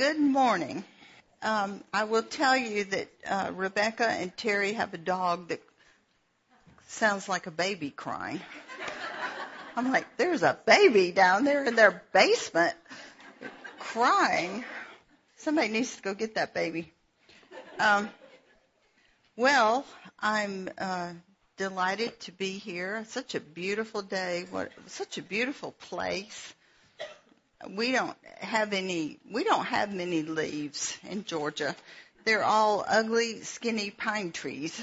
good morning. Um, I will tell you that uh, Rebecca and Terry have a dog that sounds like a baby crying. I'm like, there's a baby down there in their basement crying. Somebody needs to go get that baby. Um, well, I'm uh, delighted to be here. Such a beautiful day. What such a beautiful place we don't have any we don't have many leaves in Georgia. They're all ugly, skinny pine trees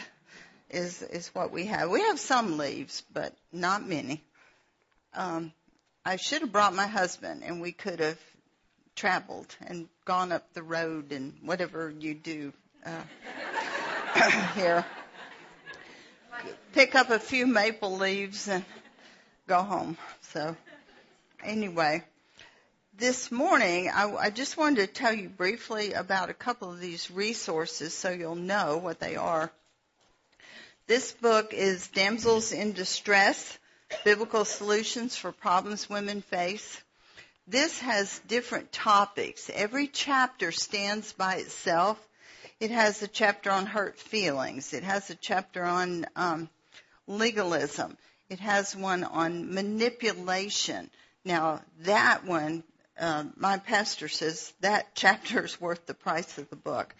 is is what we have. We have some leaves, but not many. Um I should have brought my husband and we could have traveled and gone up the road and whatever you do uh here. Pick up a few maple leaves and go home. So anyway, this morning, I, I, just wanted to tell you briefly about a couple of these resources so you'll know what they are. This book is Damsels in Distress, Biblical Solutions for Problems Women Face. This has different topics. Every chapter stands by itself. It has a chapter on hurt feelings. It has a chapter on um, legalism. It has one on manipulation. Now, that one Um, my pastor says that chapter is worth the price of the book.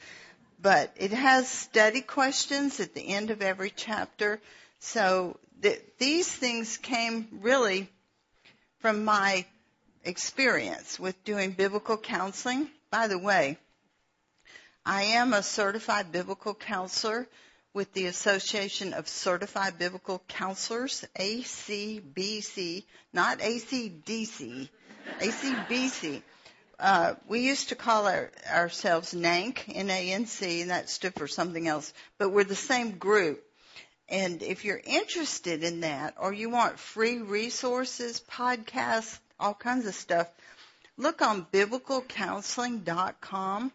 But it has study questions at the end of every chapter. So th- these things came really from my experience with doing biblical counseling. By the way, I am a certified biblical counselor with the Association of Certified Biblical Counselors, ACBC, not ACDC, ACBC. Uh, we used to call our, ourselves NANC, N-A-N-C, and that stood for something else, but we're the same group. And if you're interested in that, or you want free resources, podcasts, all kinds of stuff, look on biblicalcounseling.com.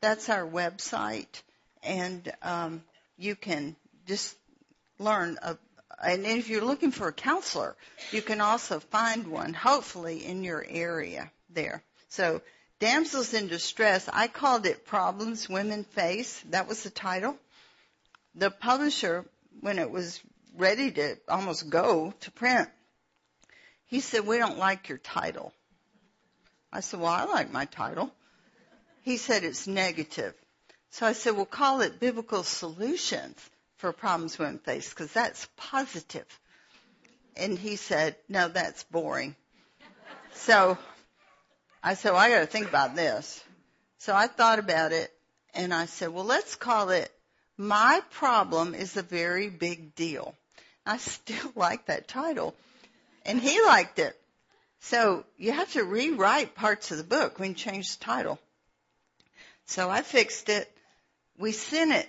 That's our website, and um, you can just learn a, and if you're looking for a counselor, you can also find one, hopefully in your area there. So, Damsels in Distress, I called it Problems Women Face. That was the title. The publisher, when it was ready to almost go to print, he said, we don't like your title. I said, well, I like my title. He said, it's negative. So I said, well, call it Biblical Solutions for problems women face because that's positive. And he said, no, that's boring. So I said, well, I got to think about this. So I thought about it and I said, well, let's call it My Problem is a Very Big Deal. I still like that title and he liked it. So you have to rewrite parts of the book when you change the title. So I fixed it. We sent it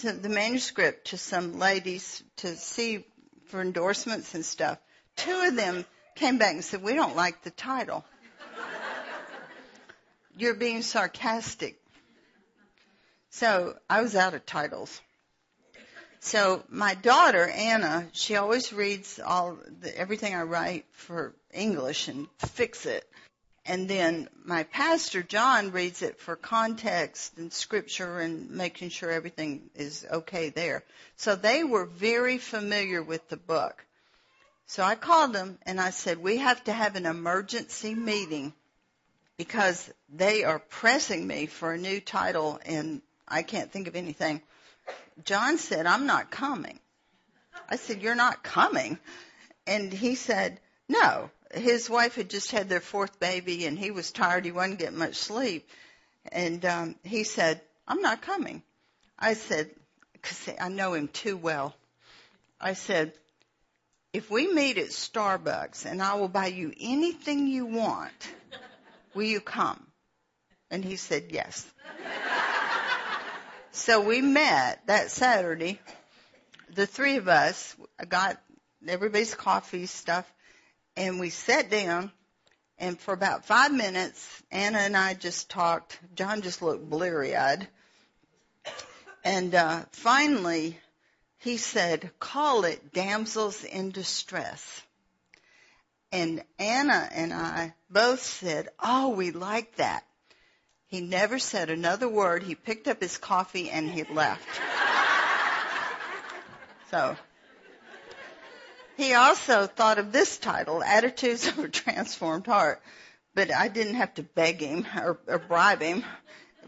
the manuscript to some ladies to see for endorsements and stuff. Two of them came back and said, we don't like the title. You're being sarcastic. So I was out of titles. So my daughter Anna, she always reads all the, everything I write for English and fix it. And then my pastor, John, reads it for context and scripture and making sure everything is okay there. So they were very familiar with the book. So I called them and I said, we have to have an emergency meeting because they are pressing me for a new title and I can't think of anything. John said, I'm not coming. I said, you're not coming. And he said, no, his wife had just had their fourth baby and he was tired. He wasn't getting much sleep. And um, he said, I'm not coming. I said, because I know him too well. I said, if we meet at Starbucks and I will buy you anything you want, will you come? And he said, yes. so we met that Saturday. The three of us got everybody's coffee stuff and we sat down and for about five minutes, Anna and I just talked. John just looked bleary eyed. And uh, finally, he said, call it damsels in distress. And Anna and I both said, oh, we like that. He never said another word. He picked up his coffee and he left. so, he also thought of this title, Attitudes of a Transformed Heart, but I didn't have to beg him or, or bribe him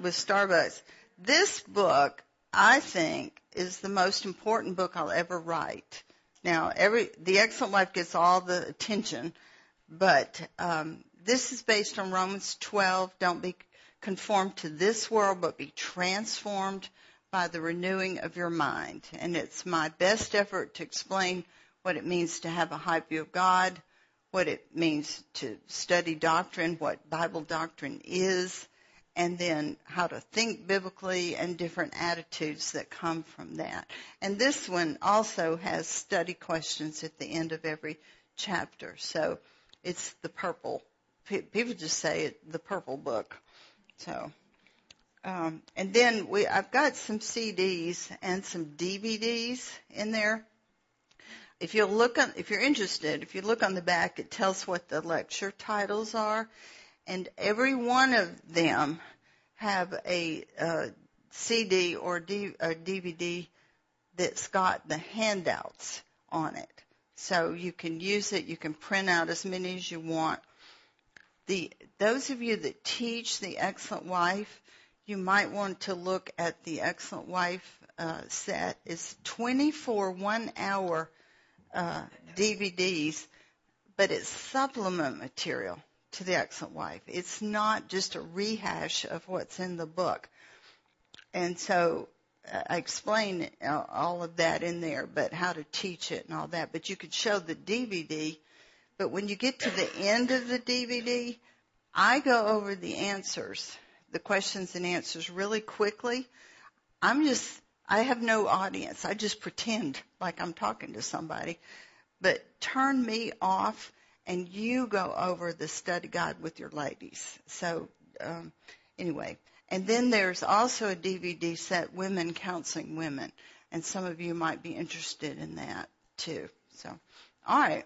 with Starbucks. This book, I think, is the most important book I'll ever write. Now, every the excellent wife gets all the attention, but um, this is based on Romans 12. Don't be conformed to this world, but be transformed by the renewing of your mind. And it's my best effort to explain what it means to have a high view of God, what it means to study doctrine, what Bible doctrine is, and then how to think biblically and different attitudes that come from that. And this one also has study questions at the end of every chapter. So it's the purple. People just say it, the purple book. So, um, and then we, I've got some CDs and some DVDs in there. If you look on, if you're interested, if you look on the back, it tells what the lecture titles are and every one of them have a uh, CD or D, a DVD that's got the handouts on it. So you can use it. You can print out as many as you want. The those of you that teach the Excellent Wife, you might want to look at the Excellent Wife uh, set. It's 24 one-hour DVDs, but it's supplement material to the excellent wife. It's not just a rehash of what's in the book. And so uh, I explain all of that in there, but how to teach it and all that. But you could show the DVD, but when you get to the end of the DVD, I go over the answers, the questions and answers really quickly. I'm just, I have no audience. I just pretend like I'm talking to somebody. But turn me off and you go over the study guide with your ladies. So um, anyway, and then there's also a DVD set, Women Counseling Women, and some of you might be interested in that too. So, all right,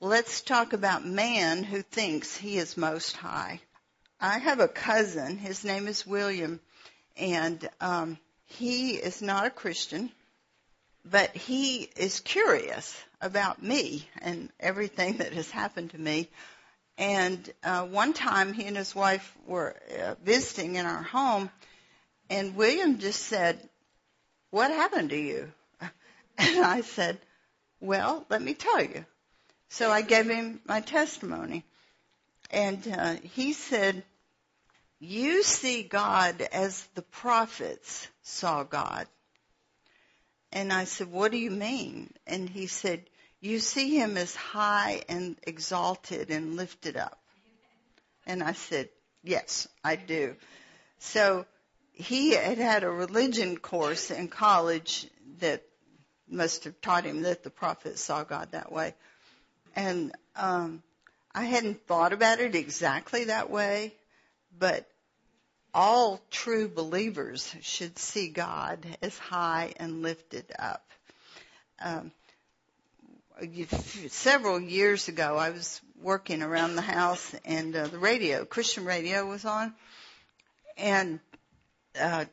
let's talk about man who thinks he is most high. I have a cousin. His name is William, and um, he is not a Christian, but he is curious about me and everything that has happened to me. And uh, one time, he and his wife were uh, visiting in our home, and William just said, "What happened to you?" And I said, "Well, let me tell you." So I gave him my testimony, and uh, he said, "You see God as the prophets saw God." And I said, what do you mean? And he said, you see him as high and exalted and lifted up. And I said, yes, I do. So he had had a religion course in college that must have taught him that the prophets saw God that way. And um, I hadn't thought about it exactly that way, but all true believers should see God as high and lifted up. Um, several years ago, I was working around the house, and uh, the radio, Christian radio, was on, and uh,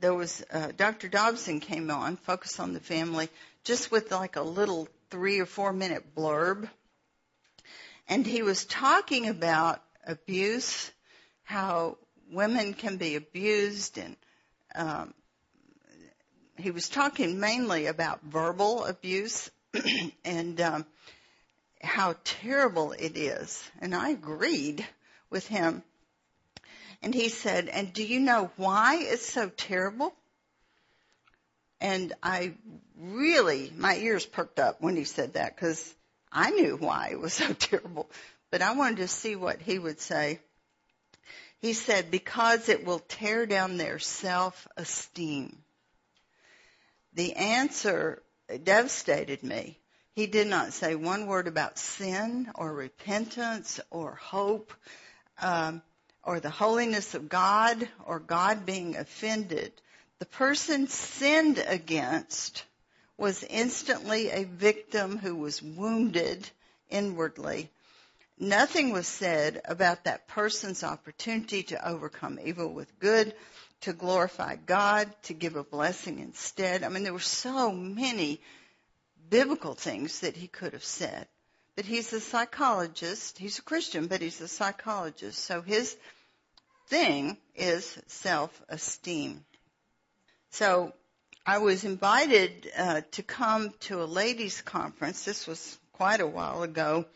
there was uh, Dr. Dobson came on, focus on the family, just with like a little three or four minute blurb, and he was talking about abuse, how women can be abused and um, he was talking mainly about verbal abuse and um, how terrible it is. And I agreed with him. And he said, and do you know why it's so terrible? And I really, my ears perked up when he said that because I knew why it was so terrible. But I wanted to see what he would say. He said, because it will tear down their self-esteem. The answer devastated me. He did not say one word about sin or repentance or hope um, or the holiness of God or God being offended. The person sinned against was instantly a victim who was wounded inwardly nothing was said about that person's opportunity to overcome evil with good, to glorify God, to give a blessing instead. I mean, there were so many biblical things that he could have said. But he's a psychologist. He's a Christian, but he's a psychologist. So his thing is self-esteem. So I was invited uh, to come to a ladies' conference. This was quite a while ago,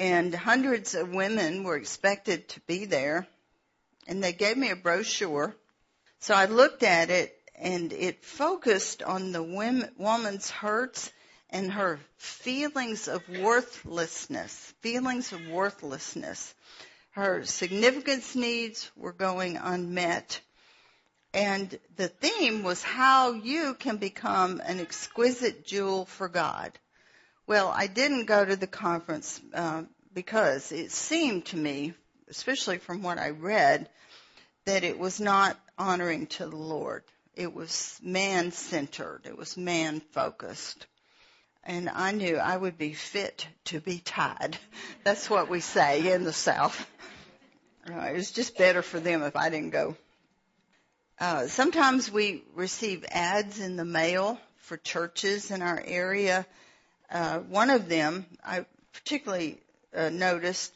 and hundreds of women were expected to be there. And they gave me a brochure. So I looked at it, and it focused on the women, woman's hurts and her feelings of worthlessness, feelings of worthlessness. Her significance needs were going unmet. And the theme was how you can become an exquisite jewel for God. Well, I didn't go to the conference uh, because it seemed to me, especially from what I read, that it was not honoring to the Lord. It was man centered. It was man focused and I knew I would be fit to be tied. That's what we say in the South. Uh, it was just better for them if I didn't go. Uh, sometimes we receive ads in the mail for churches in our area. Uh, one of them I particularly uh, noticed,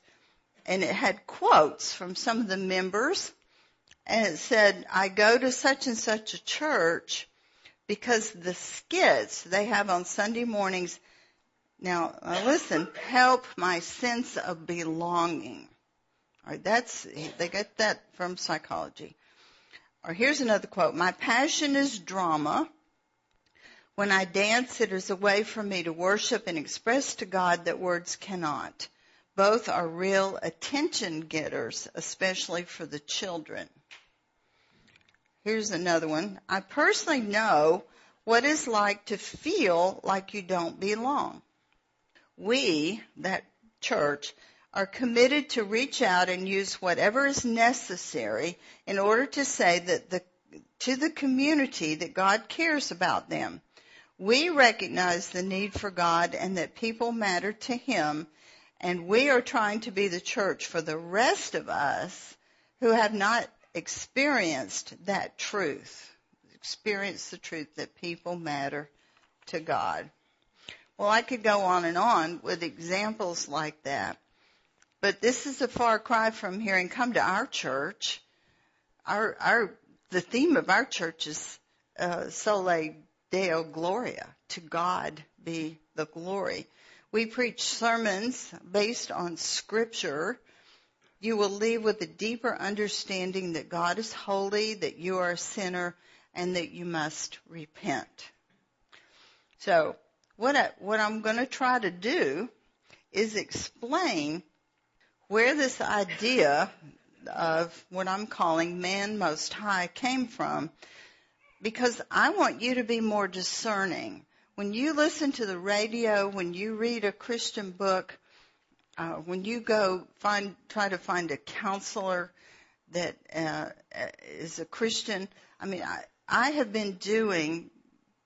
and it had quotes from some of the members, and it said, "I go to such and such a church." because the skits they have on Sunday mornings now listen help my sense of belonging. All right, that's they get that from psychology. Or here's another quote: "My passion is drama." When I dance, it is a way for me to worship and express to God that words cannot. Both are real attention getters, especially for the children. Here's another one. I personally know what it's like to feel like you don't belong. We, that church, are committed to reach out and use whatever is necessary in order to say that the, to the community that God cares about them. We recognize the need for God and that people matter to Him, and we are trying to be the church for the rest of us who have not experienced that truth, experienced the truth that people matter to God. Well, I could go on and on with examples like that, but this is a far cry from hearing come to our church. Our, our, the theme of our church is uh, Soli Deo Gloria, to God be the glory. We preach sermons based on scripture you will leave with a deeper understanding that God is holy, that you are a sinner, and that you must repent. So, what, I, what I'm going to try to do is explain where this idea of what I'm calling man most high came from because I want you to be more discerning. When you listen to the radio, when you read a Christian book, uh, when you go find try to find a counselor that uh, is a Christian, I mean, I, I have been doing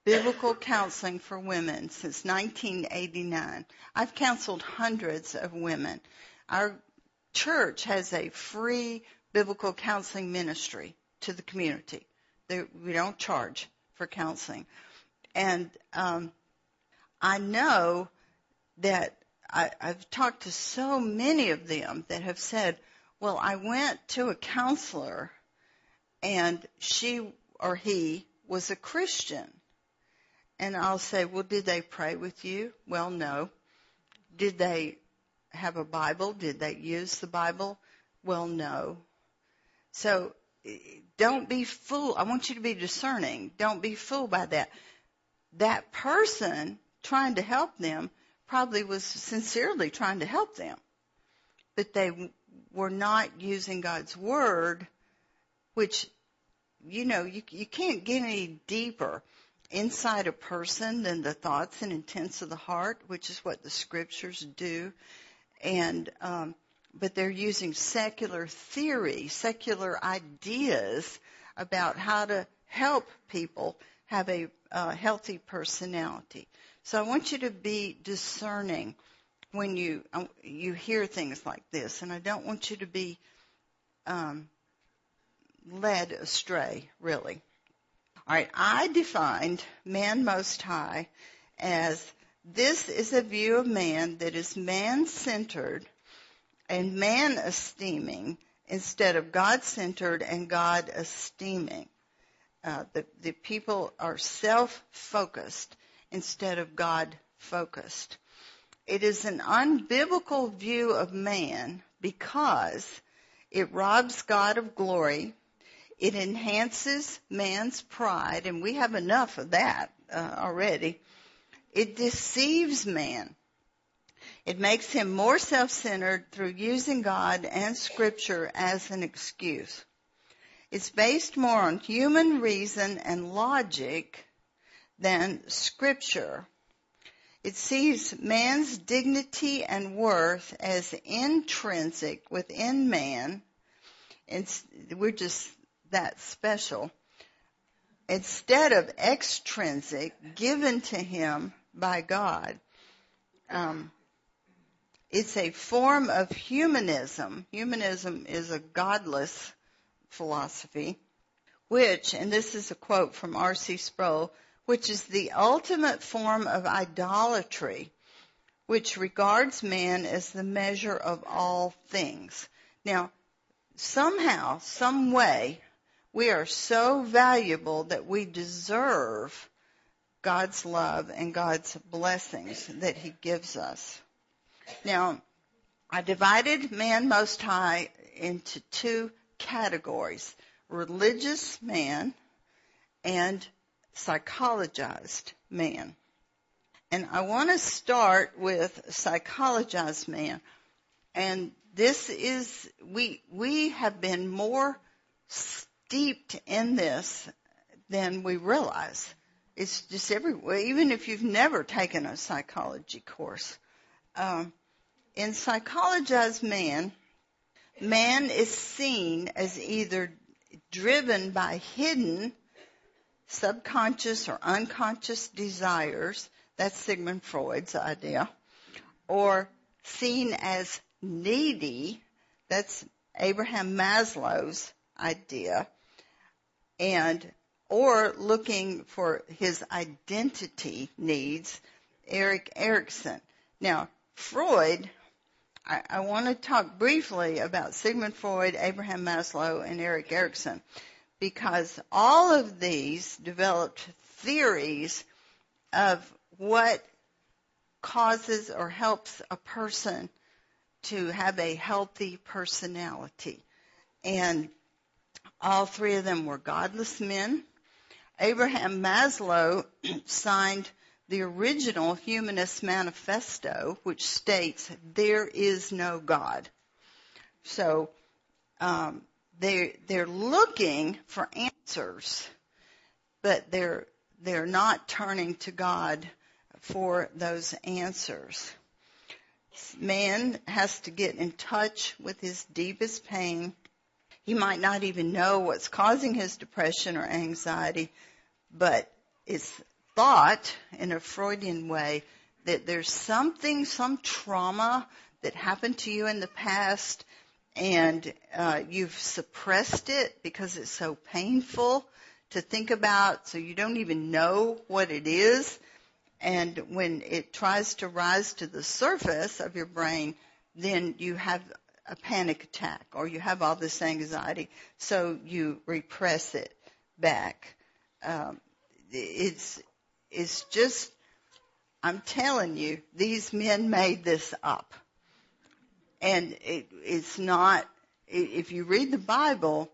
biblical counseling for women since 1989. I've counseled hundreds of women. Our church has a free biblical counseling ministry to the community. They, we don't charge for counseling. And um, I know that I, I've talked to so many of them that have said, well, I went to a counselor and she or he was a Christian. And I'll say, well, did they pray with you? Well, no. Did they have a Bible? Did they use the Bible? Well, no. So don't be fooled. I want you to be discerning. Don't be fooled by that. That person trying to help them probably was sincerely trying to help them, but they were not using God's word, which, you know, you, you can't get any deeper inside a person than the thoughts and intents of the heart, which is what the scriptures do. And, um, but they're using secular theory, secular ideas about how to help people have a uh, healthy personality. So I want you to be discerning when you um, you hear things like this, and I don't want you to be um, led astray, really. All right, I defined man most high as this is a view of man that is man centered and man esteeming instead of God centered and God esteeming. Uh, the, the people are self focused instead of God focused. It is an unbiblical view of man because it robs God of glory. It enhances man's pride, and we have enough of that uh, already. It deceives man. It makes him more self-centered through using God and scripture as an excuse. It's based more on human reason and logic than scripture it sees man's dignity and worth as intrinsic within man. It's, we're just that special. Instead of extrinsic, given to him by God. Um, it's a form of humanism. Humanism is a godless philosophy, which, and this is a quote from R.C. Sproul, which is the ultimate form of idolatry, which regards man as the measure of all things. Now, somehow, some way, we are so valuable that we deserve God's love and God's blessings that He gives us. Now, I divided man most high into two categories. Religious man and psychologized man. And I want to start with psychologized man. And this is, we, we have been more steeped in this than we realize. It's just everywhere, even if you've never taken a psychology course. Um, in psychologized man, man is seen as either driven by hidden subconscious or unconscious desires, that's Sigmund Freud's idea, or seen as needy, that's Abraham Maslow's idea, and or looking for his identity needs, Erik Erikson. Now, Freud, I, I want to talk briefly about Sigmund Freud, Abraham Maslow, and Erik Erikson because all of these developed theories of what causes or helps a person to have a healthy personality. And all three of them were godless men. Abraham Maslow signed the original Humanist Manifesto, which states there is no God. So um, they they're looking for answers, but they're they're not turning to God for those answers. Man has to get in touch with his deepest pain. He might not even know what's causing his depression or anxiety, but it's thought in a Freudian way that there's something, some trauma that happened to you in the past and uh, you've suppressed it because it's so painful to think about, so you don't even know what it is. And when it tries to rise to the surface of your brain, then you have a panic attack or you have all this anxiety, so you repress it back. Um, it's it's just I'm telling you, these men made this up and it, it's not, if you read the Bible,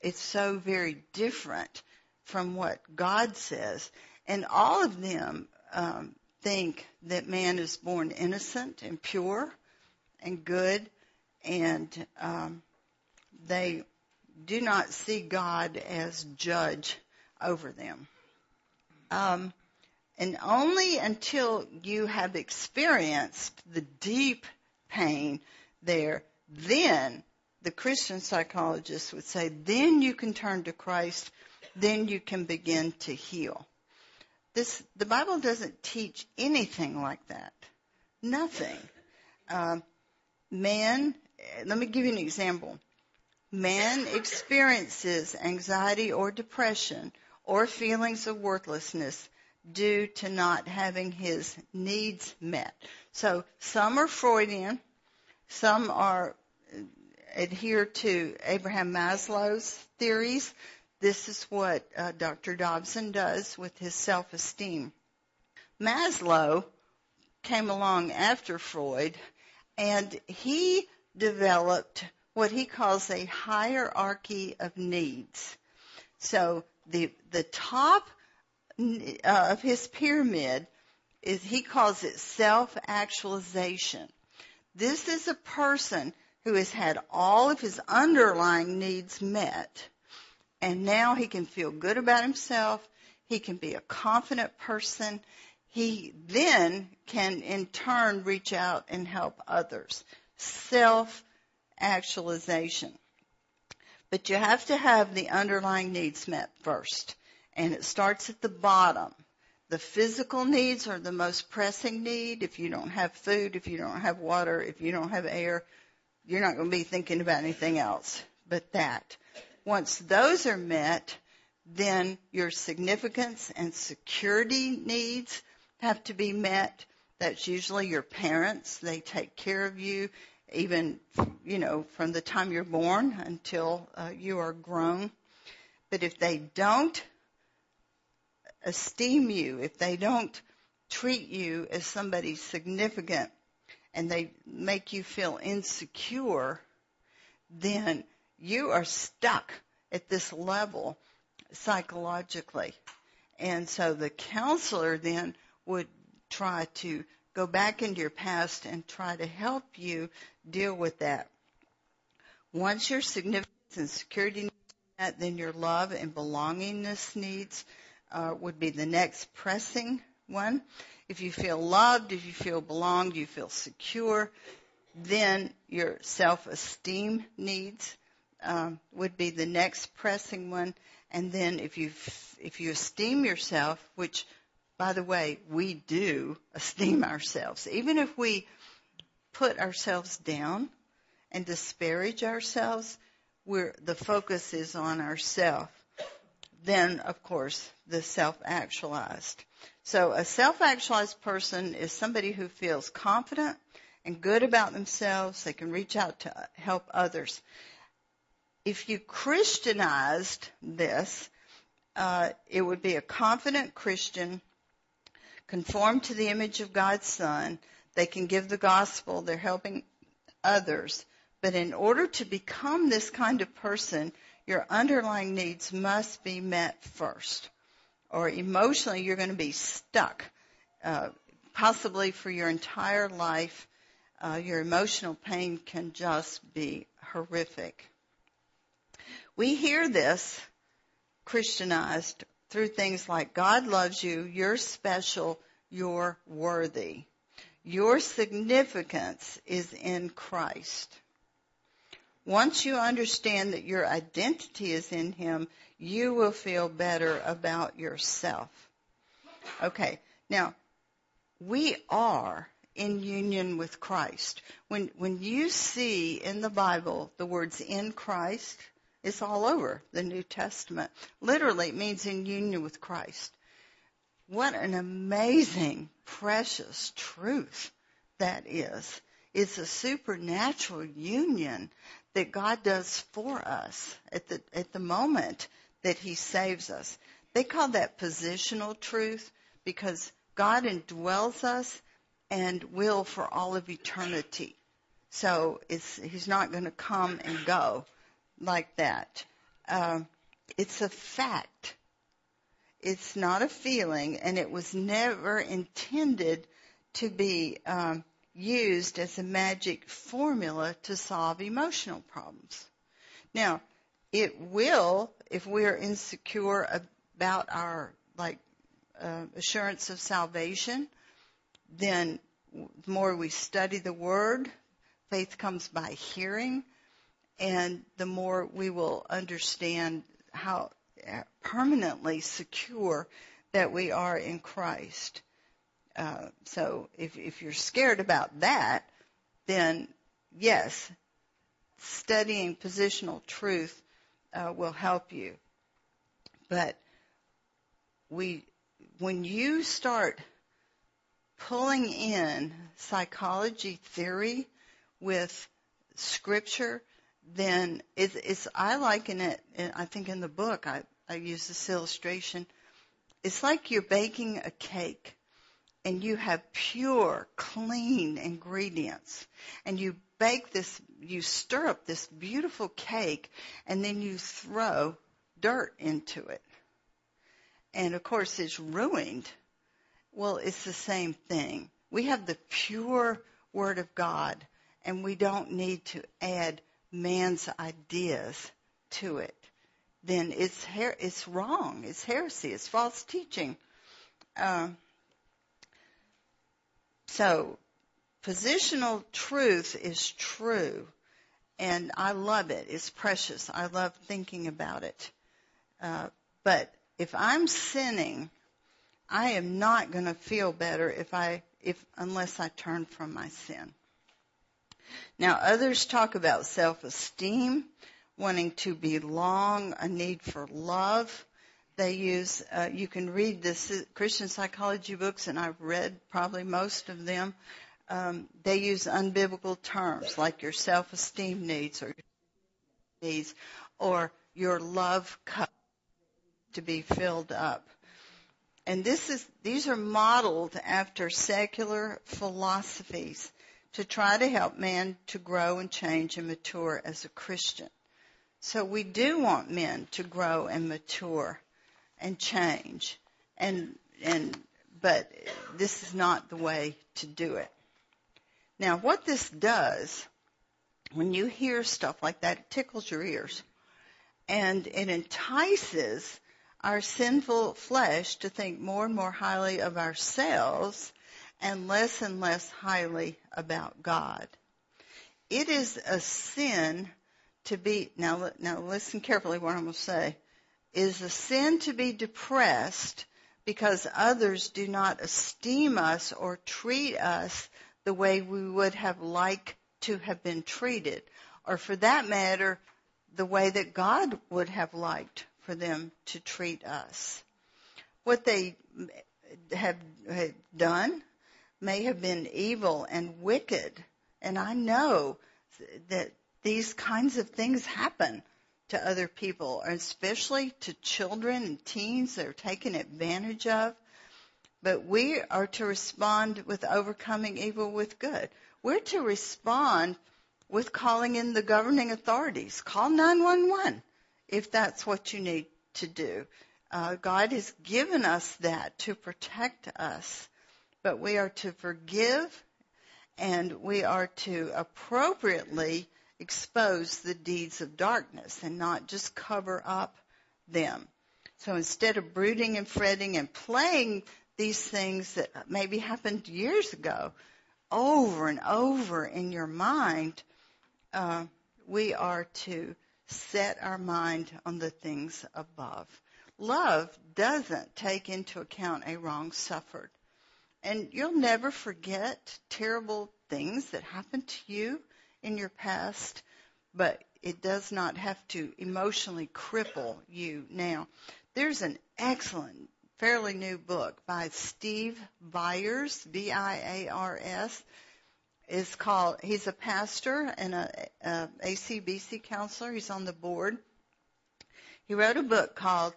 it's so very different from what God says. And all of them um, think that man is born innocent and pure and good, and um, they do not see God as judge over them. Um, and only until you have experienced the deep pain there, then the Christian psychologist would say, then you can turn to Christ, then you can begin to heal. This, the Bible doesn't teach anything like that. Nothing. uh, man, let me give you an example. Man experiences anxiety or depression or feelings of worthlessness due to not having his needs met. So some are Freudian, some are uh, adhere to Abraham Maslow's theories. This is what uh, Dr. Dobson does with his self-esteem. Maslow came along after Freud and he developed what he calls a hierarchy of needs. So the the top Uh, of his pyramid is he calls it self-actualization. This is a person who has had all of his underlying needs met and now he can feel good about himself. He can be a confident person. He then can in turn reach out and help others. Self actualization. But you have to have the underlying needs met first. And it starts at the bottom. The physical needs are the most pressing need. If you don't have food, if you don't have water, if you don't have air, you're not going to be thinking about anything else but that. Once those are met, then your significance and security needs have to be met. That's usually your parents. They take care of you even, you know, from the time you're born until uh, you are grown. But if they don't esteem you, if they don't treat you as somebody significant and they make you feel insecure, then you are stuck at this level psychologically. And so the counselor then would try to go back into your past and try to help you deal with that. Once your significance and security needs met, then your love and belongingness needs uh, would be the next pressing one. If you feel loved, if you feel belonged, you feel secure, then your self-esteem needs um, would be the next pressing one. And then if you if you esteem yourself, which by the way we do esteem ourselves, even if we put ourselves down and disparage ourselves, where the focus is on ourself. Then, of course, the self-actualized. So a self-actualized person is somebody who feels confident and good about themselves. They can reach out to help others if you Christianized this, uh, it would be a confident Christian, conformed to the image of God's Son. They can give the gospel. They're helping others. But in order to become this kind of person, your underlying needs must be met first. Or emotionally, you're going to be stuck, uh, possibly for your entire life. Uh, your emotional pain can just be horrific. We hear this Christianized through things like God loves you, you're special, you're worthy. Your significance is in Christ. Once you understand that your identity is in Him, you will feel better about yourself. Okay, now, we are in union with Christ. When, when you see in the Bible the words in Christ, it's all over the New Testament. Literally, it means in union with Christ. What an amazing, precious truth that is. It's a supernatural union that God does for us at the, at the moment that He saves us. They call that positional truth because God indwells us and will for all of eternity. So it's, He's not going to come and go like that. Uh, it's a fact. It's not a feeling, and it was never intended to be um, used as a magic formula to solve emotional problems. Now, it will if we are insecure about our like uh, assurance of salvation. Then, the more we study the Word, faith comes by hearing and the more we will understand how permanently secure that we are in Christ. Uh, so if, if you're scared about that, then yes, studying positional truth uh, will help you. But we, when you start pulling in psychology theory with scripture, then it's, it's I liken it. I think in the book I, I use this illustration. It's like you're baking a cake and you have pure, clean ingredients and you bake this, you stir up this beautiful cake and then you throw dirt into it. And of course it's ruined. Well, it's the same thing. We have the pure Word of God and we don't need to add man's ideas to it. Then it's her- it's wrong. It's heresy. It's false teaching. Uh, so positional truth is true and I love it. It's precious. I love thinking about it. Uh, but if I'm sinning, I am not going to feel better if I, if, unless I turn from my sin. Now others talk about self-esteem, wanting to belong, a need for love. They use, uh, you can read the Christian psychology books and I've read probably most of them um, they use unbiblical terms like your self-esteem needs or needs or your love cup to be filled up. And this is, these are modeled after secular philosophies to try to help man to grow and change and mature as a Christian. So we do want men to grow and mature and change and, and, but this is not the way to do it. Now, what this does, when you hear stuff like that, it tickles your ears. And it entices our sinful flesh to think more and more highly of ourselves and less and less highly about God. It is a sin to be, now, now listen carefully what I'm going to say, is a sin to be depressed because others do not esteem us or treat us the way we would have liked to have been treated, or for that matter, the way that God would have liked for them to treat us. What they have, done may have been evil and wicked, and I know that these kinds of things happen to other people, especially to children and teens that are taken advantage of. But we are to respond with overcoming evil with good. We're to respond with calling in the governing authorities. Call 911 if that's what you need to do. Uh, God has given us that to protect us, but we are to forgive and we are to appropriately expose the deeds of darkness and not just cover up them. So instead of brooding and fretting and playing these things that maybe happened years ago over and over in your mind, uh, we are to set our mind on the things above. Love doesn't take into account a wrong suffered. And you'll never forget terrible things that happened to you in your past, but it does not have to emotionally cripple you now. There's an excellent fairly new book by Steve Viars, V-I-A-R-S. Is called. He's a pastor and a, a ACBC counselor. He's on the board. He wrote a book called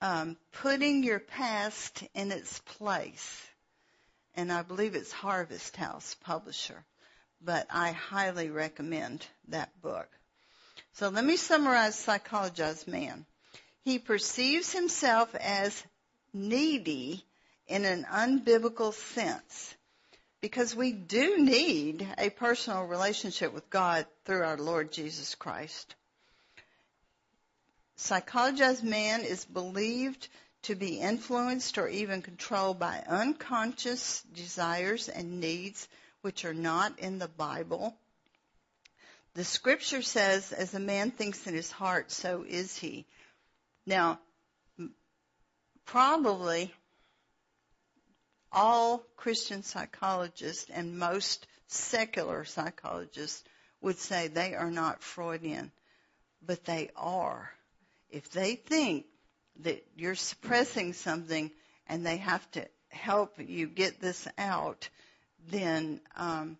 um, "Putting Your Past in Its Place," and I believe it's Harvest House publisher. But I highly recommend that book. So let me summarize Psychologized Man. He perceives himself as needy in an unbiblical sense because we do need a personal relationship with God through our Lord Jesus Christ. Psychologized man is believed to be influenced or even controlled by unconscious desires and needs which are not in the Bible. The scripture says, as a man thinks in his heart, so is he. Now, probably all Christian psychologists and most secular psychologists would say they are not Freudian, but they are. If they think that you're suppressing something and they have to help you get this out, then um,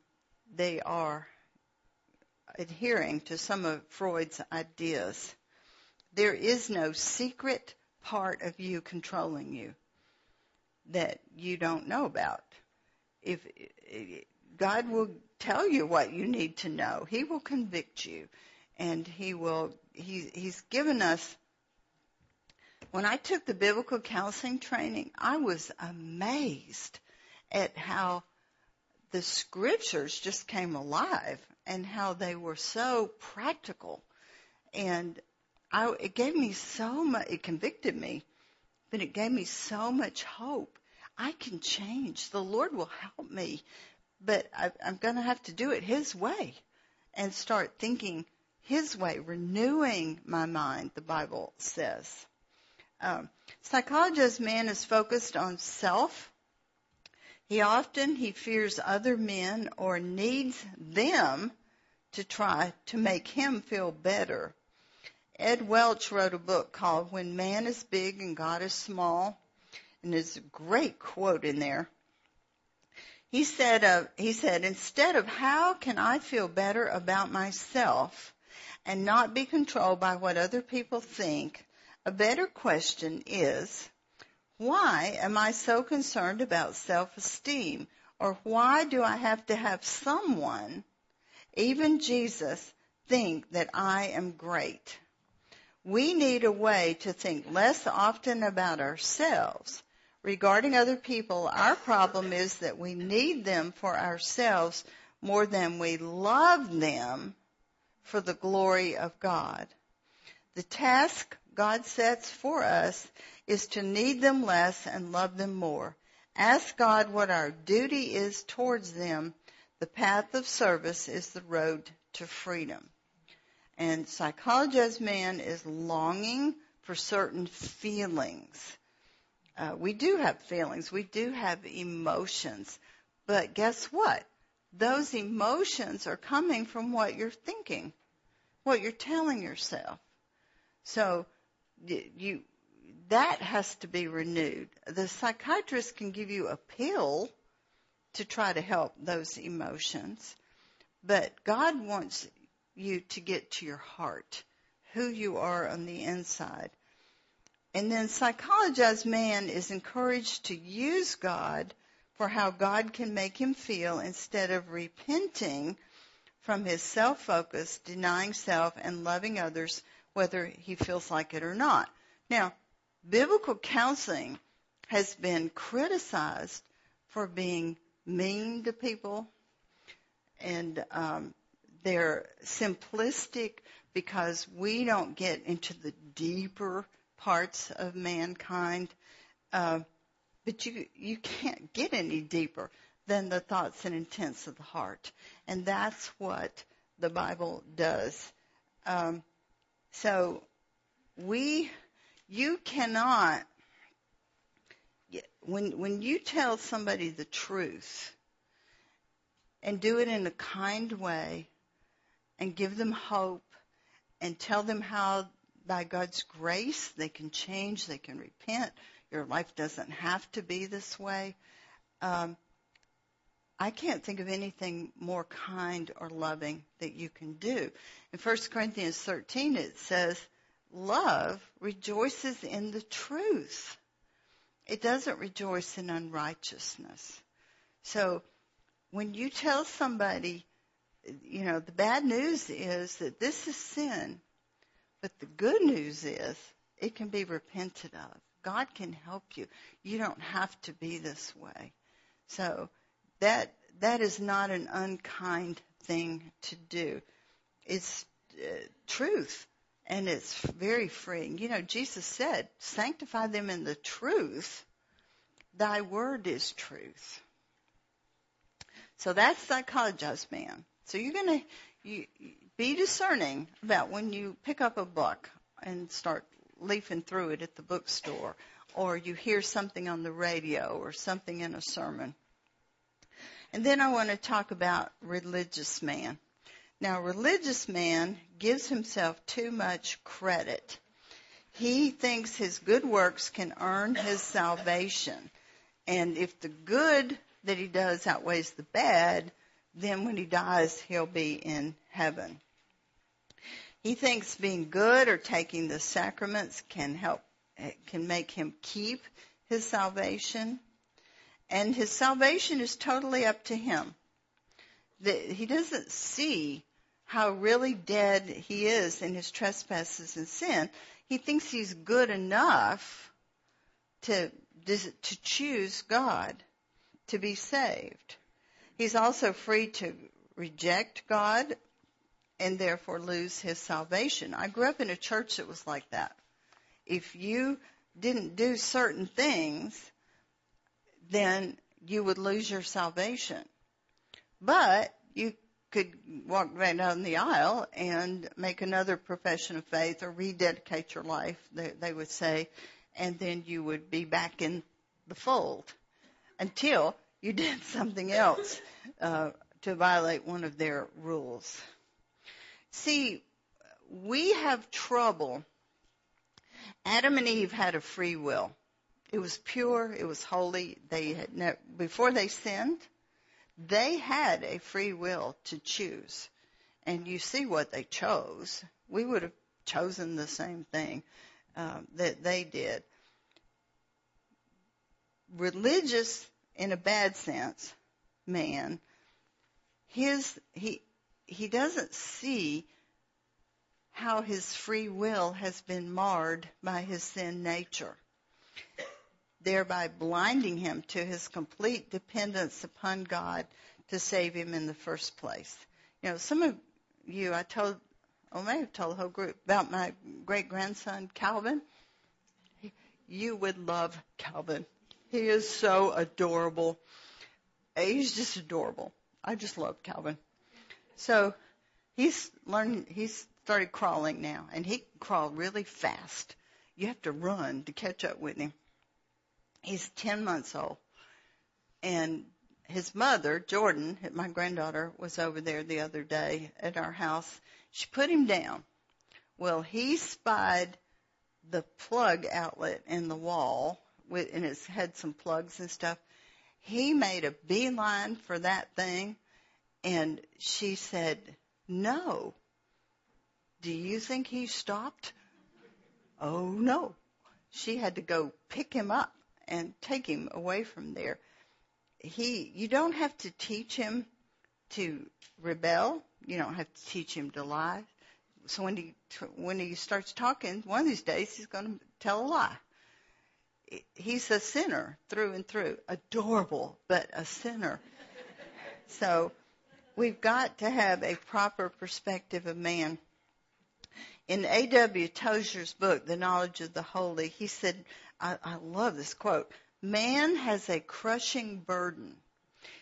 they are adhering to some of Freud's ideas. There is no secret part of you controlling you that you don't know about. If God will tell you what you need to know, He will convict you, and He will. He, he's given us. When I took the biblical counseling training, I was amazed at how the scriptures just came alive and how they were so practical. And I, it gave me so much, it convicted me, but it gave me so much hope. I can change. The Lord will help me, but I, I'm going to have to do it His way and start thinking His way, renewing my mind, the Bible says. Um, psychologized man is focused on self. He often he fears other men or needs them to try to make him feel better. Ed Welch wrote a book called When Man is Big and God is Small, and there's a great quote in there. He said, uh, he said, instead of how can I feel better about myself and not be controlled by what other people think, a better question is, why am I so concerned about self-esteem? Or why do I have to have someone even Jesus, think that I am great. We need a way to think less often about ourselves. Regarding other people, our problem is that we need them for ourselves more than we love them for the glory of God. The task God sets for us is to need them less and love them more. Ask God what our duty is towards them the path of service is the road to freedom. And psychology as man is longing for certain feelings. Uh, we do have feelings. We do have emotions. But guess what? Those emotions are coming from what you're thinking, what you're telling yourself. So you, that has to be renewed. The psychiatrist can give you a pill to try to help those emotions. But God wants you to get to your heart, who you are on the inside. And then psychologized man is encouraged to use God for how God can make him feel instead of repenting from his self-focus, denying self and loving others whether he feels like it or not. Now, biblical counseling has been criticized for being mean to people and um, they're simplistic because we don't get into the deeper parts of mankind. Uh, but you you can't get any deeper than the thoughts and intents of the heart, and that's what the Bible does. Um, so we, you cannot when when you tell somebody the truth and do it in a kind way and give them hope and tell them how by God's grace they can change, they can repent. Your life doesn't have to be this way. Um, I can't think of anything more kind or loving that you can do. In 1 Corinthians 13 it says, love rejoices in the truth. It doesn't rejoice in unrighteousness. So when you tell somebody, you know, the bad news is that this is sin, but the good news is it can be repented of. God can help you. You don't have to be this way. So that that is not an unkind thing to do. It's uh, truth and it's very freeing. You know, Jesus said, sanctify them in the truth. Thy word is truth. So that's psychologized man. So you're going to you, be discerning about when you pick up a book and start leafing through it at the bookstore or you hear something on the radio or something in a sermon. And then I want to talk about religious man. Now, religious man gives himself too much credit. He thinks his good works can earn his salvation. And if the good that he does outweighs the bad, then when he dies, he'll be in heaven. He thinks being good or taking the sacraments can help, can make him keep his salvation. And his salvation is totally up to him. he doesn't see how really dead he is in his trespasses and sin. He thinks he's good enough to, to choose God, to be saved. He's also free to reject God and therefore lose his salvation. I grew up in a church that was like that. If you didn't do certain things, then you would lose your salvation. But you could walk right down the aisle and make another profession of faith or rededicate your life, they, they would say, and then you would be back in the fold until you did something else uh, to violate one of their rules. See, we have trouble. Adam and Eve had a free will. It was pure. It was holy. They had before they sinned, they had a free will to choose. And you see what they chose. We would have chosen the same thing um, that they did. Religious in a bad sense, man, his he he doesn't see how his free will has been marred by his sin nature, thereby blinding him to his complete dependence upon God to save him in the first place. You know, some of you, I told, I may have told the whole group about my great grandson Calvin. You would love Calvin. He is so adorable. He's just adorable. I just love Calvin. So he's learned, he's started crawling now, and he crawled really fast. You have to run to catch up with him. He's 10 months old. And his mother, Jordan, my granddaughter, was over there the other day at our house. She put him down. Well, he spied the plug outlet in the wall and it had some plugs and stuff. He made a beeline for that thing, and she said, "No." Do you think he stopped? Oh no. She had to go pick him up and take him away from there. He, you don't have to teach him to rebel. You don't have to teach him to lie. So when he when he starts talking, one of these days he's going to tell a lie he's a sinner through and through. Adorable, but a sinner. so we've got to have a proper perspective of man. In A.W. Tozer's book, The Knowledge of the Holy, he said, I, I love this quote, man has a crushing burden,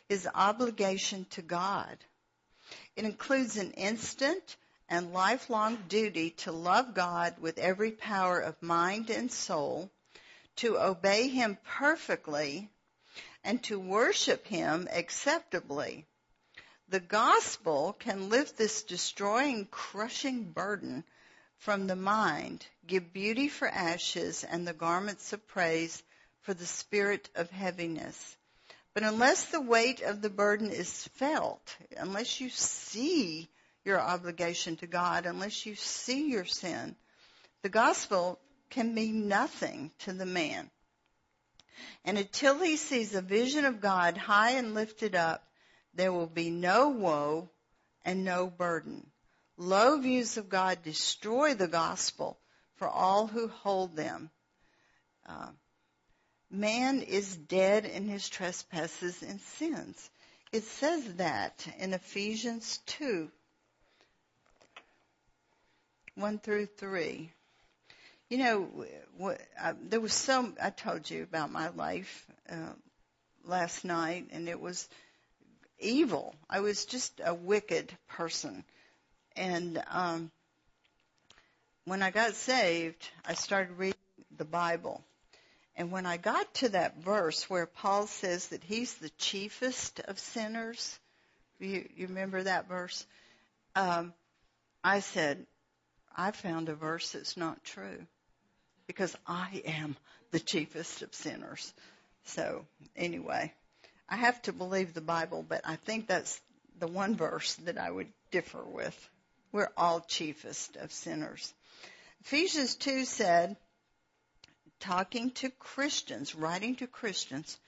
his obligation to God. It includes an instant and lifelong duty to love God with every power of mind and soul, to obey him perfectly and to worship him acceptably. The gospel can lift this destroying, crushing burden from the mind, give beauty for ashes and the garments of praise for the spirit of heaviness. But unless the weight of the burden is felt, unless you see your obligation to God, unless you see your sin, the gospel can mean nothing to the man. And until he sees a vision of God high and lifted up, there will be no woe and no burden. Low views of God destroy the gospel for all who hold them. Uh, man is dead in his trespasses and sins. It says that in Ephesians 2, 1 through 3. You know, what, uh, there was some, I told you about my life uh, last night, and it was evil. I was just a wicked person. And um, when I got saved, I started reading the Bible. And when I got to that verse where Paul says that he's the chiefest of sinners, you, you remember that verse? Um, I said, I found a verse that's not true because I am the chiefest of sinners. So anyway, I have to believe the Bible, but I think that's the one verse that I would differ with. We're all chiefest of sinners. Ephesians 2 said, talking to Christians, writing to Christians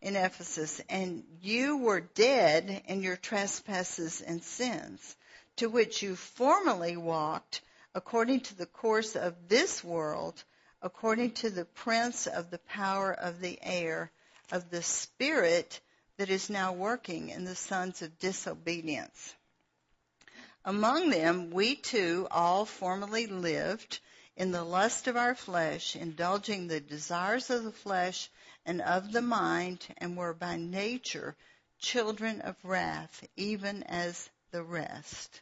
in Ephesus, and you were dead in your trespasses and sins, to which you formerly walked according to the course of this world, according to the prince of the power of the air, of the spirit that is now working in the sons of disobedience. Among them, we too all formerly lived in the lust of our flesh, indulging the desires of the flesh and of the mind, and were by nature children of wrath, even as the rest.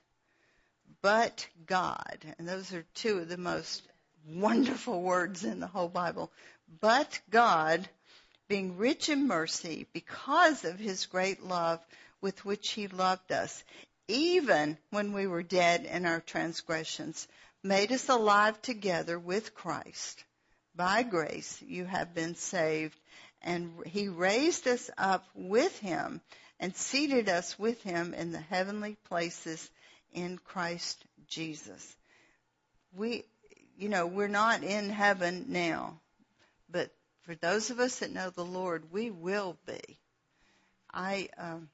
But God, and those are two of the most wonderful words in the whole Bible. But God, being rich in mercy because of his great love with which he loved us, even when we were dead in our transgressions, made us alive together with Christ. By grace you have been saved, and he raised us up with him and seated us with him in the heavenly places in Christ Jesus. We, you know, we're not in heaven now, but for those of us that know the Lord, we will be. I um,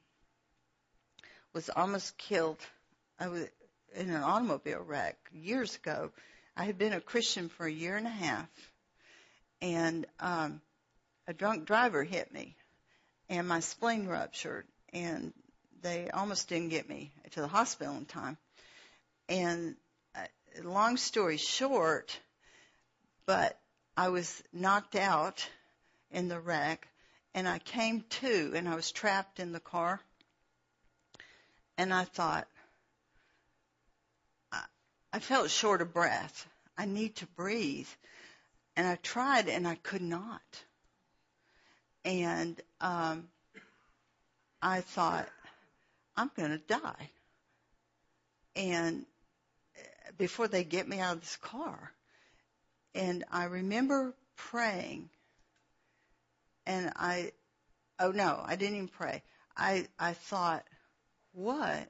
was almost killed. I was in an automobile wreck years ago. I had been a Christian for a year and a half, and um, a drunk driver hit me, and my spleen ruptured, and they almost didn't get me to the hospital in time. And uh, long story short, but I was knocked out in the wreck and I came to and I was trapped in the car. And I thought, I, I felt short of breath. I need to breathe. And I tried and I could not. And, um, I thought, I'm going to die. And uh, before they get me out of this car, and I remember praying and I, oh no, I didn't even pray. I, I thought, what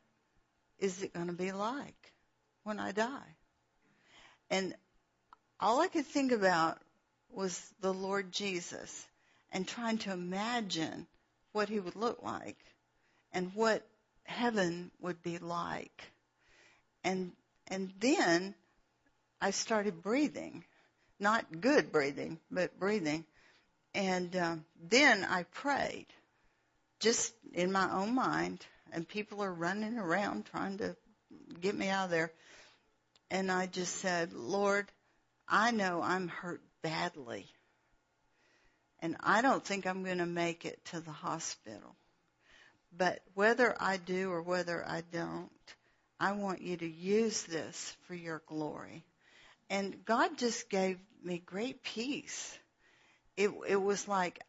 is it going to be like when I die? And all I could think about was the Lord Jesus and trying to imagine what he would look like and what heaven would be like. And, and then I started breathing not good breathing, but breathing. And um, then I prayed, just in my own mind, and people are running around trying to get me out of there. And I just said, Lord, I know I'm hurt badly. And I don't think I'm going to make it to the hospital. But whether I do or whether I don't, I want you to use this for your glory. And God just gave me great peace. It, it was like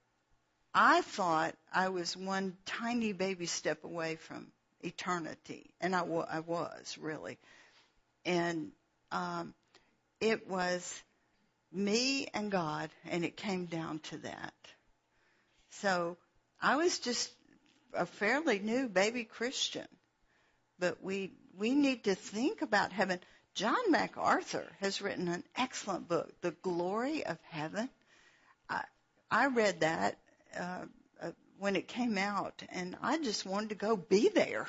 I thought I was one tiny baby step away from eternity, and I, w- I was really. And um, it was me and God, and it came down to that. So I was just a fairly new baby Christian, but we we need to think about heaven. John MacArthur has written an excellent book, The Glory of Heaven. I, I read that uh, uh, when it came out, and I just wanted to go be there.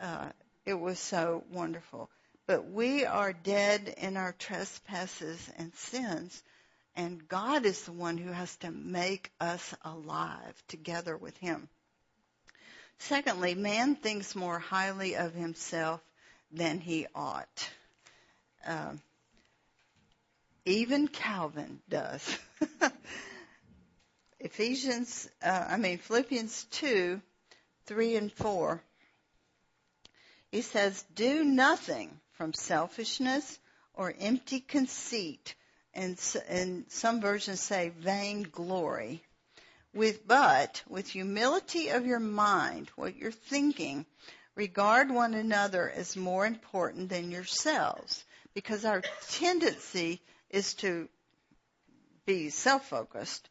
Uh, it was so wonderful. But we are dead in our trespasses and sins, and God is the one who has to make us alive together with Him. Secondly, man thinks more highly of himself than he ought. Um, even Calvin does. Ephesians, uh, I mean Philippians 2, 3 and 4. He says, do nothing from selfishness or empty conceit. and, and some versions say vain glory. With, but with humility of your mind, what you're thinking, regard one another as more important than yourselves. Because our tendency is to be self-focused.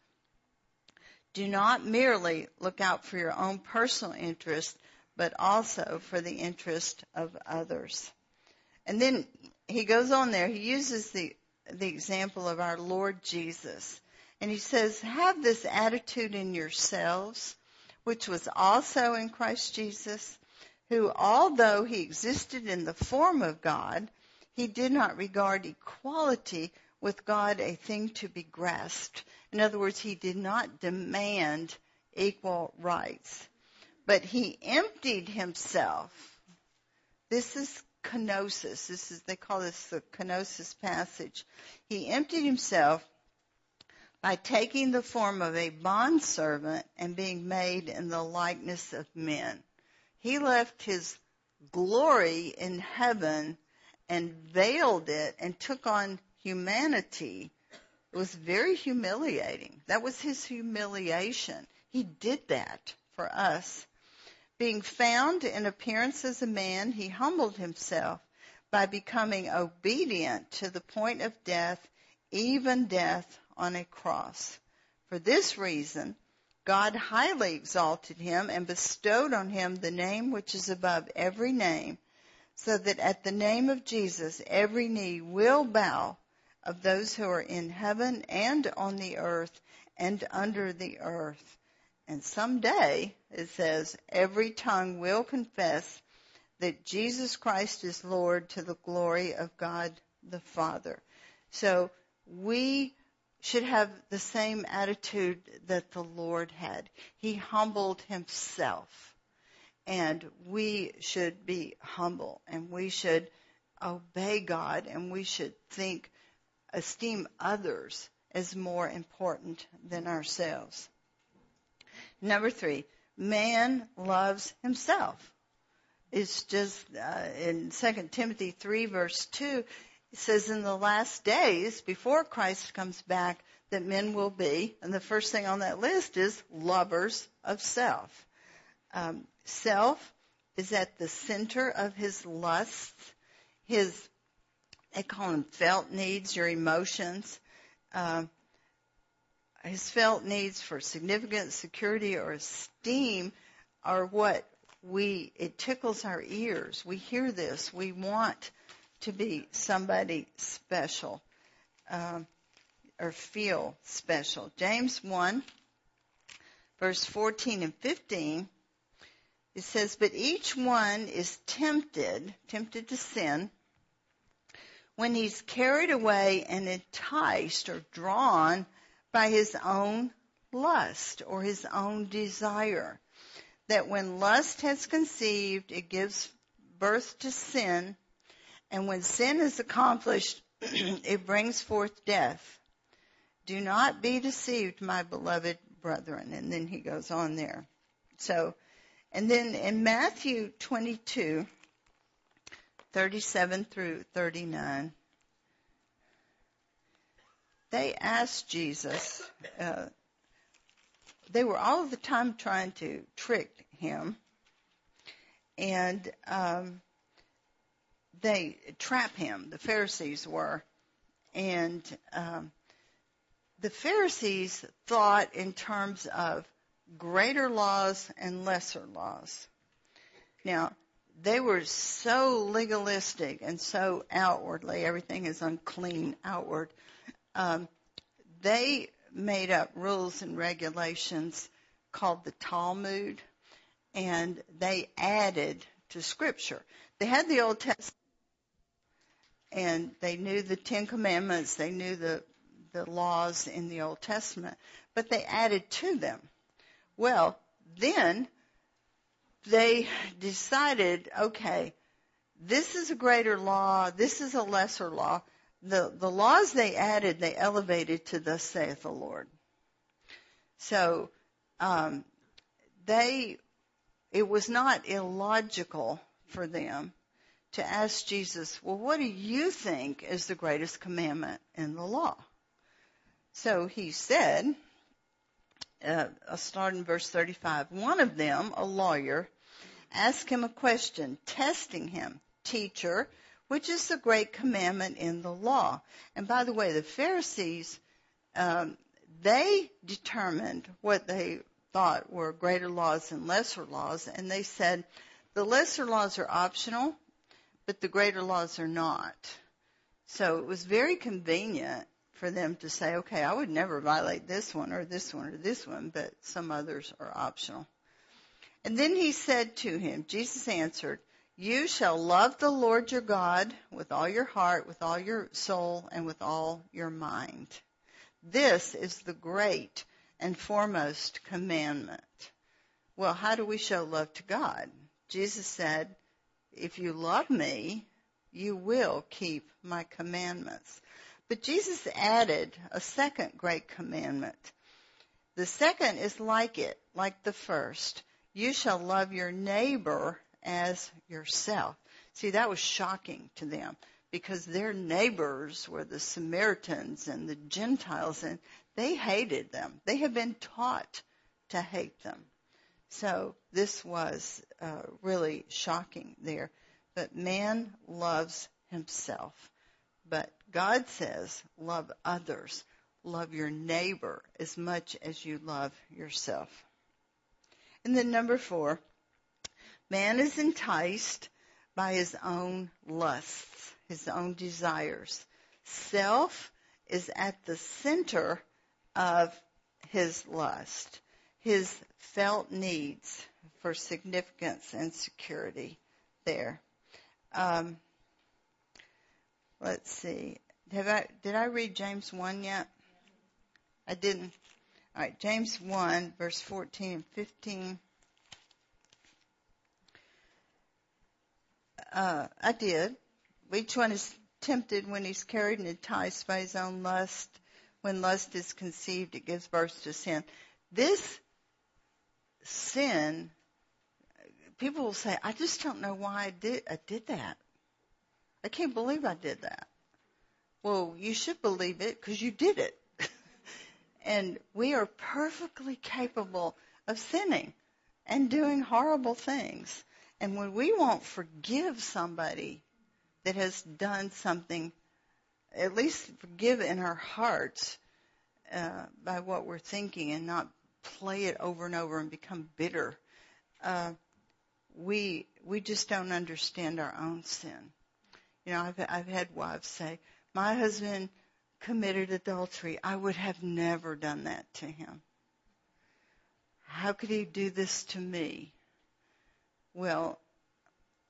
Do not merely look out for your own personal interest, but also for the interest of others. And then he goes on there, he uses the, the example of our Lord Jesus. And he says, have this attitude in yourselves, which was also in Christ Jesus, who although he existed in the form of God, he did not regard equality with God a thing to be grasped. In other words, he did not demand equal rights, but he emptied himself. This is kenosis. This is, they call this the kenosis passage. He emptied himself by taking the form of a bondservant and being made in the likeness of men. He left his glory in heaven and veiled it and took on humanity. It was very humiliating. That was his humiliation. He did that for us. Being found in appearance as a man, he humbled himself by becoming obedient to the point of death, even death on a cross. For this reason, God highly exalted him and bestowed on him the name which is above every name, so that at the name of Jesus every knee will bow of those who are in heaven and on the earth and under the earth and someday, it says, every tongue will confess that Jesus Christ is Lord to the glory of God the Father. So we should have the same attitude that the Lord had. He humbled himself. And we should be humble and we should obey God and we should think, esteem others as more important than ourselves. Number three, man loves himself. It's just uh, in 2 Timothy 3 verse 2, it says in the last days, before Christ comes back, that men will be, and the first thing on that list is lovers of self. Um, self is at the center of his lusts, his, they call them felt needs, your emotions. Uh, his felt needs for significance, security, or esteem are what we, it tickles our ears. We hear this. We want to be somebody special, um, or feel special. James 1, verse 14 and 15, it says, But each one is tempted, tempted to sin, when he's carried away and enticed or drawn by his own lust or his own desire. That when lust has conceived, it gives birth to sin, and when sin is accomplished, it brings forth death. Do not be deceived, my beloved brethren. And then he goes on there. So, and then in Matthew 22, 37 through 39, they asked Jesus, uh, they were all the time trying to trick him, and um, they trap him. The Pharisees were, and um, the Pharisees thought in terms of greater laws and lesser laws. Now, they were so legalistic and so outwardly, everything is unclean outward um, they made up rules and regulations called the Talmud, and they added to Scripture. They had the Old Testament, and they knew the Ten Commandments, they knew the the laws in the Old Testament, but they added to them. Well, then they decided, okay, this is a greater law, this is a lesser law the, the laws they added, they elevated to thus saith the Lord. So, um, they, it was not illogical for them to ask Jesus, well, what do you think is the greatest commandment in the law? So he said, uh, I'll start in verse 35. One of them, a lawyer, asked him a question, testing him, Teacher, which is the great commandment in the law? And by the way, the Pharisees, um, they determined what they thought were greater laws and lesser laws, and they said the lesser laws are optional, but the greater laws are not. So it was very convenient for them to say, okay, I would never violate this one or this one or this one, but some others are optional. And then he said to him, Jesus answered, you shall love the Lord your God with all your heart, with all your soul, and with all your mind. This is the great and foremost commandment. Well, how do we show love to God? Jesus said, if you love me, you will keep my commandments. But Jesus added a second great commandment. The second is like it, like the first. You shall love your neighbor as yourself. See, that was shocking to them because their neighbors were the Samaritans and the Gentiles and they hated them. They had been taught to hate them. So this was uh, really shocking there. But man loves himself. But God says, love others. Love your neighbor as much as you love yourself. And then number four, man is enticed by his own lusts, his own desires. Self is at the center of his lust, his felt needs for significance and security there. Um, let's see. Have I, did I read James 1 yet? I didn't. All right, James 1, verse 14 and 15. Uh, I did. Each one is tempted when he's carried and enticed by his own lust. When lust is conceived, it gives birth to sin. This sin, people will say, I just don't know why I did, I did that. I can't believe I did that. Well, you should believe it because you did it. And we are perfectly capable of sinning and doing horrible things. And when we won't forgive somebody that has done something, at least forgive in our hearts uh, by what we're thinking and not play it over and over and become bitter, uh, we we just don't understand our own sin. You know, I've I've had wives say, "My husband committed adultery. I would have never done that to him. How could he do this to me?" Well,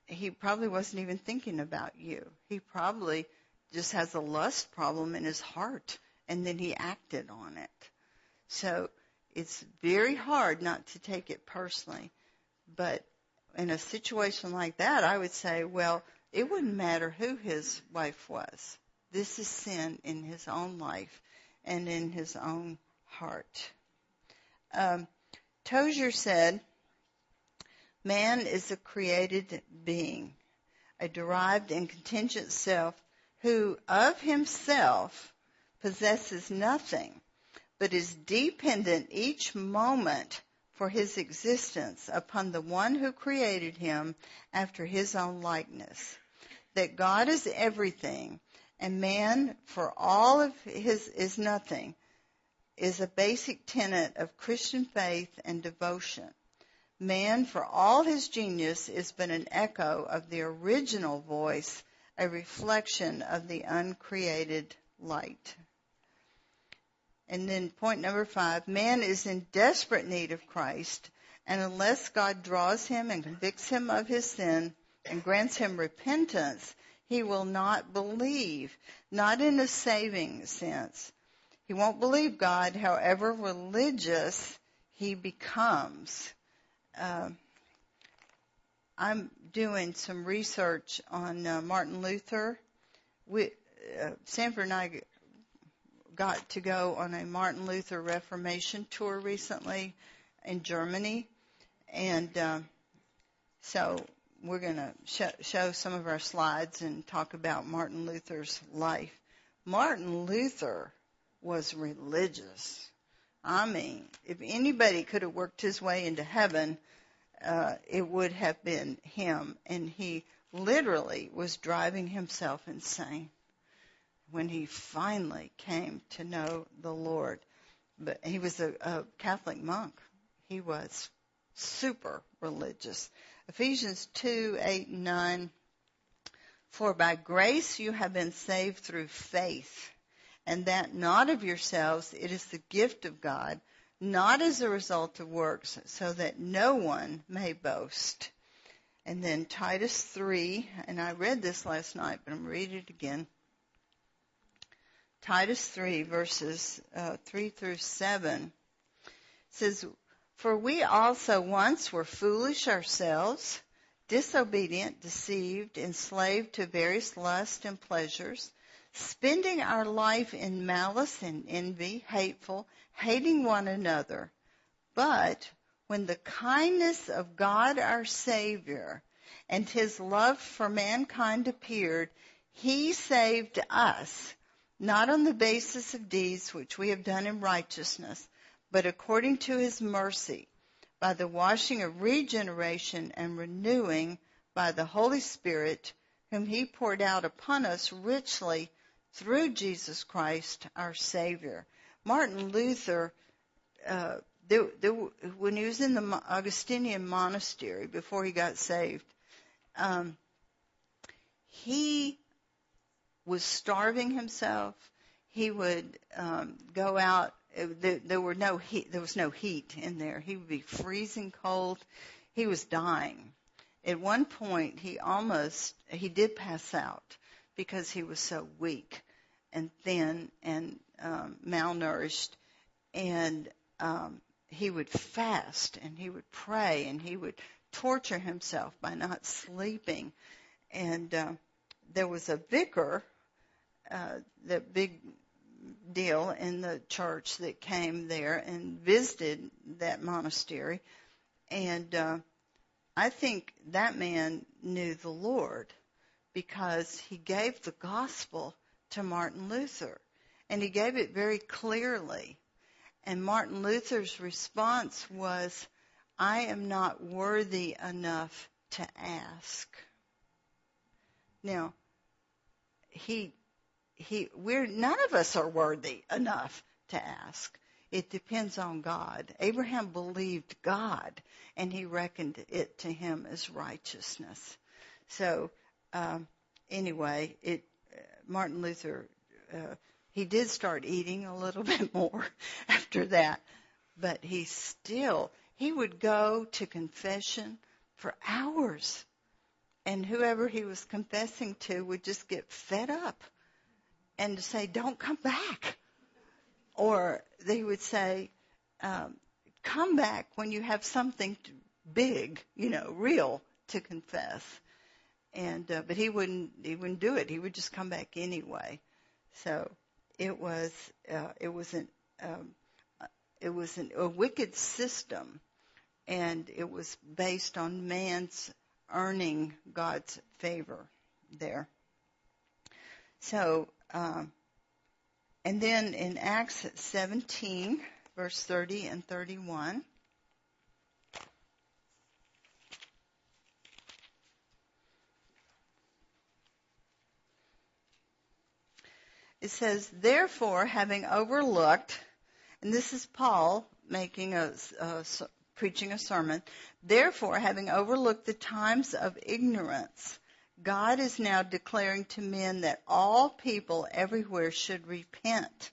he probably wasn't even thinking about you. He probably just has a lust problem in his heart and then he acted on it. So it's very hard not to take it personally. But in a situation like that, I would say, well, it wouldn't matter who his wife was. This is sin in his own life and in his own heart. Um, Tozer said, Man is a created being, a derived and contingent self who of himself possesses nothing, but is dependent each moment for his existence upon the one who created him after his own likeness. That God is everything and man for all of his is nothing is a basic tenet of Christian faith and devotion. Man, for all his genius, is but an echo of the original voice, a reflection of the uncreated light. And then point number five, man is in desperate need of Christ, and unless God draws him and convicts him of his sin and grants him repentance, he will not believe, not in a saving sense. He won't believe God, however religious he becomes uh, I'm doing some research on uh, Martin Luther. We, uh, Sanford and I got to go on a Martin Luther Reformation tour recently in Germany, and uh, so we're going to sh- show some of our slides and talk about Martin Luther's life. Martin Luther was religious. I mean, if anybody could have worked his way into heaven, uh, it would have been him. And he literally was driving himself insane when he finally came to know the Lord. But he was a, a Catholic monk. He was super religious. Ephesians 2, 8, and 9. For by grace you have been saved through faith, and that not of yourselves, it is the gift of God, not as a result of works, so that no one may boast. And then Titus 3, and I read this last night, but I'm reading it again. Titus 3, verses uh, 3 through 7 says, For we also once were foolish ourselves, disobedient, deceived, enslaved to various lusts and pleasures, spending our life in malice and envy, hateful, hating one another. But when the kindness of God our Savior and his love for mankind appeared, he saved us, not on the basis of deeds which we have done in righteousness, but according to his mercy, by the washing of regeneration and renewing by the Holy Spirit, whom he poured out upon us richly through Jesus Christ our Savior. Martin Luther uh, when he was in the Augustinian monastery before he got saved, um, he was starving himself. He would um, go out. There, were no heat. There was no heat in there. He would be freezing cold. He was dying. At one point, he almost he did pass out because he was so weak and thin and um, malnourished, and um, he would fast and he would pray and he would torture himself by not sleeping. And uh, there was a vicar, uh, the big deal in the church that came there and visited that monastery. And uh, I think that man knew the Lord because he gave the gospel to Martin Luther. And he gave it very clearly. And Martin Luther's response was, I am not worthy enough to ask. Now, he, he, we're, none of us are worthy enough to ask. It depends on God. Abraham believed God and he reckoned it to him as righteousness. So, um, anyway, it, uh, Martin Luther, uh, he did start eating a little bit more after that, but he still, he would go to confession for hours. And whoever he was confessing to would just get fed up and to say, don't come back. Or they would say, um, come back when you have something big, you know, real to confess. And, uh, but he wouldn't, he wouldn't do it. He would just come back anyway. So, it was uh, it was an um, it was an, a wicked system, and it was based on man's earning God's favor there. So, um, and then in Acts 17, verse 30 and 31. It says, therefore, having overlooked, and this is Paul making a, a preaching a sermon. Therefore, having overlooked the times of ignorance, God is now declaring to men that all people everywhere should repent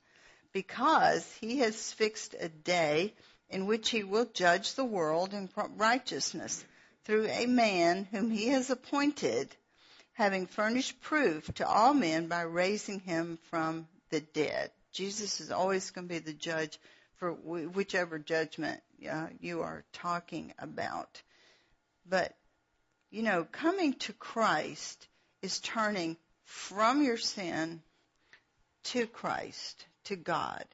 because he has fixed a day in which he will judge the world in righteousness through a man whom he has appointed having furnished proof to all men by raising him from the dead. Jesus is always going to be the judge for whichever judgment uh, you are talking about. But, you know, coming to Christ is turning from your sin to Christ, to God,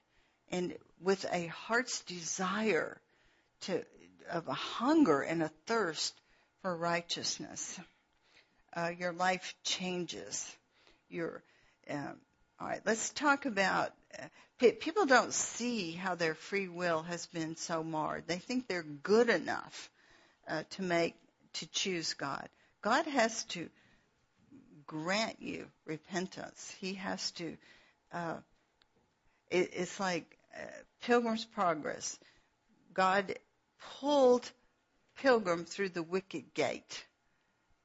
and with a heart's desire to, of a hunger and a thirst for righteousness uh, your life changes. Your, um, all right, let's talk about people don't see how their free will has been so marred. They think they're good enough uh, to make to choose God. God has to grant you repentance. He has to. Uh, it, it's like uh, Pilgrim's Progress. God pulled Pilgrim through the wicket gate.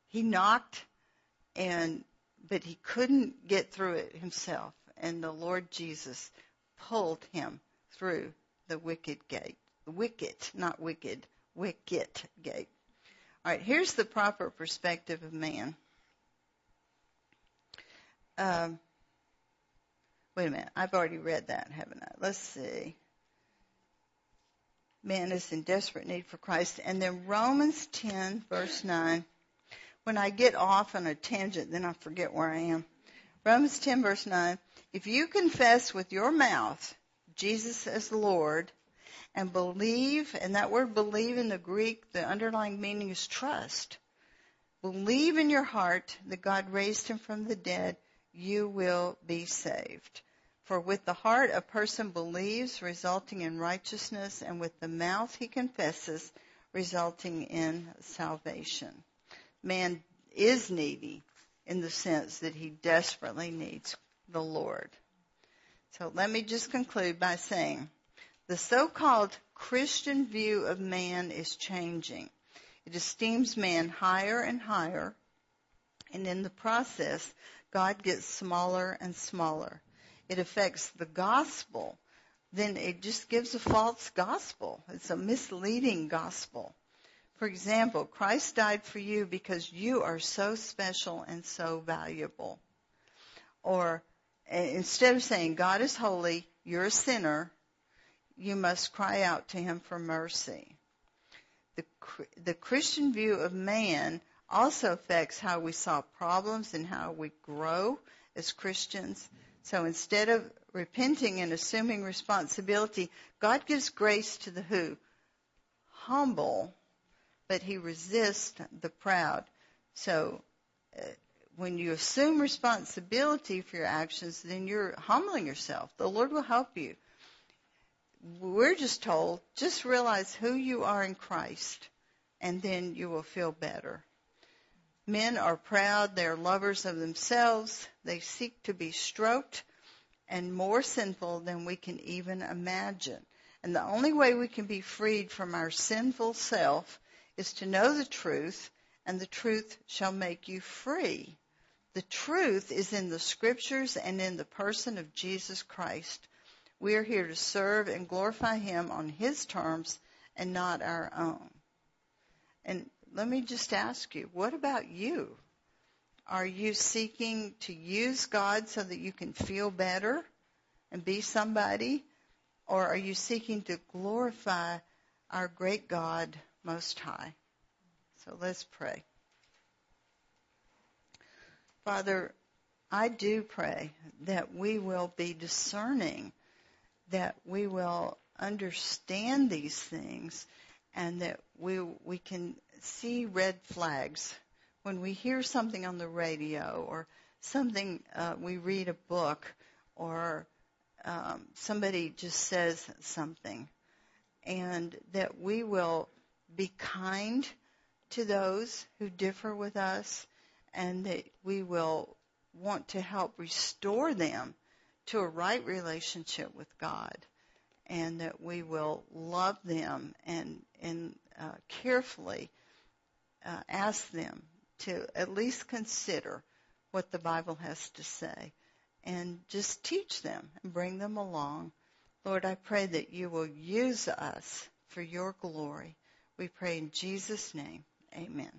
He knocked, and but he couldn't get through it himself. And the Lord Jesus pulled him through the wicket gate. Wicket, not wicked, wicket gate. All right, here's the proper perspective of man. Um, wait a minute, I've already read that, haven't I? Let's see. Man is in desperate need for Christ. And then Romans 10, verse 9. When I get off on a tangent, then I forget where I am. Romans 10, verse 9. If you confess with your mouth Jesus as Lord and believe, and that word believe in the Greek, the underlying meaning is trust. Believe in your heart that God raised him from the dead, you will be saved. For with the heart a person believes, resulting in righteousness, and with the mouth he confesses, resulting in salvation. Man is needy in the sense that he desperately needs the Lord. So let me just conclude by saying the so-called Christian view of man is changing. It esteems man higher and higher, and in the process, God gets smaller and smaller. It affects the gospel, then it just gives a false gospel. It's a misleading gospel. For example, Christ died for you because you are so special and so valuable. Or eh, instead of saying God is holy, you're a sinner, you must cry out to him for mercy. The, the Christian view of man also affects how we solve problems and how we grow as Christians. So instead of repenting and assuming responsibility, God gives grace to the who? Humble, but he resists the proud. So uh, when you assume responsibility for your actions, then you're humbling yourself. The Lord will help you we're just told, just realize who you are in Christ, and then you will feel better. Men are proud, they're lovers of themselves, they seek to be stroked, and more sinful than we can even imagine. And the only way we can be freed from our sinful self is to know the truth, and the truth shall make you free. The truth is in the scriptures and in the person of Jesus Christ. We are here to serve and glorify Him on His terms and not our own. And let me just ask you, what about you? Are you seeking to use God so that you can feel better and be somebody? Or are you seeking to glorify our great God most high? So let's pray. Father, I do pray that we will be discerning that we will understand these things and that we we can see red flags when we hear something on the radio or something uh, we read a book or um, somebody just says something. And that we will be kind to those who differ with us and that we will want to help restore them to a right relationship with God and that we will love them and, and uh, carefully uh, ask them to at least consider what the Bible has to say and just teach them and bring them along. Lord, I pray that you will use us for your glory. We pray in Jesus' name. Amen.